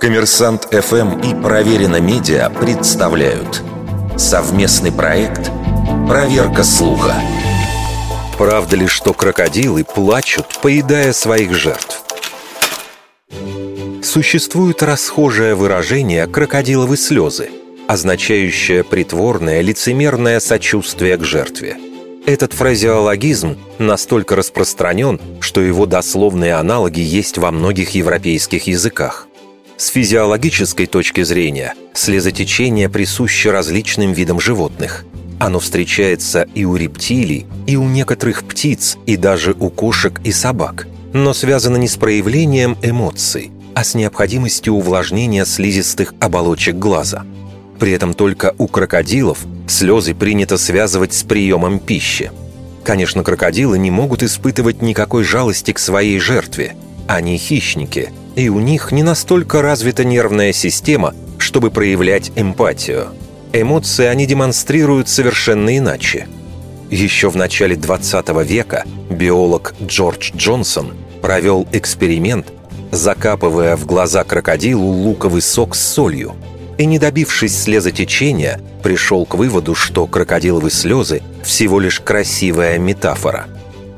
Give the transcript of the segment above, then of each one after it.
Коммерсант ФМ и Проверено Медиа представляют совместный проект «Проверка слуха». Правда ли, что крокодилы плачут, поедая своих жертв? Существует расхожее выражение «крокодиловы слезы», означающее притворное, лицемерное сочувствие к жертве. Этот фразеологизм настолько распространен, что его дословные аналоги есть во многих европейских языках. С физиологической точки зрения слезотечение присуще различным видам животных. Оно встречается и у рептилий, и у некоторых птиц, и даже у кошек и собак, но связано не с проявлением эмоций, а с необходимостью увлажнения слизистых оболочек глаза. При этом только у крокодилов слезы принято связывать с приемом пищи. Конечно, крокодилы не могут испытывать никакой жалости к своей жертве. Они хищники, и у них не настолько развита нервная система, чтобы проявлять эмпатию. Эмоции они демонстрируют совершенно иначе. Еще в начале 20 века биолог Джордж Джонсон провел эксперимент, закапывая в глаза крокодилу луковый сок с солью. И не добившись слезотечения, пришел к выводу, что крокодиловые слезы всего лишь красивая метафора.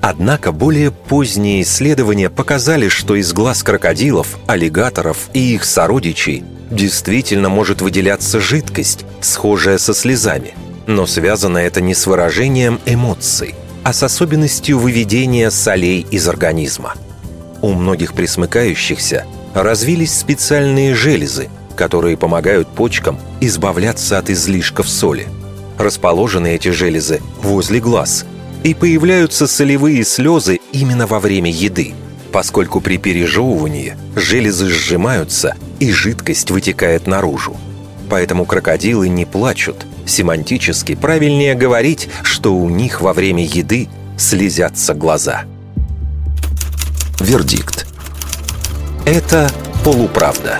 Однако более поздние исследования показали, что из глаз крокодилов, аллигаторов и их сородичей действительно может выделяться жидкость, схожая со слезами. Но связано это не с выражением эмоций, а с особенностью выведения солей из организма – у многих присмыкающихся развились специальные железы, которые помогают почкам избавляться от излишков соли. Расположены эти железы возле глаз, и появляются солевые слезы именно во время еды, поскольку при пережевывании железы сжимаются и жидкость вытекает наружу. Поэтому крокодилы не плачут. Семантически правильнее говорить, что у них во время еды слезятся глаза. Вердикт. Это полуправда.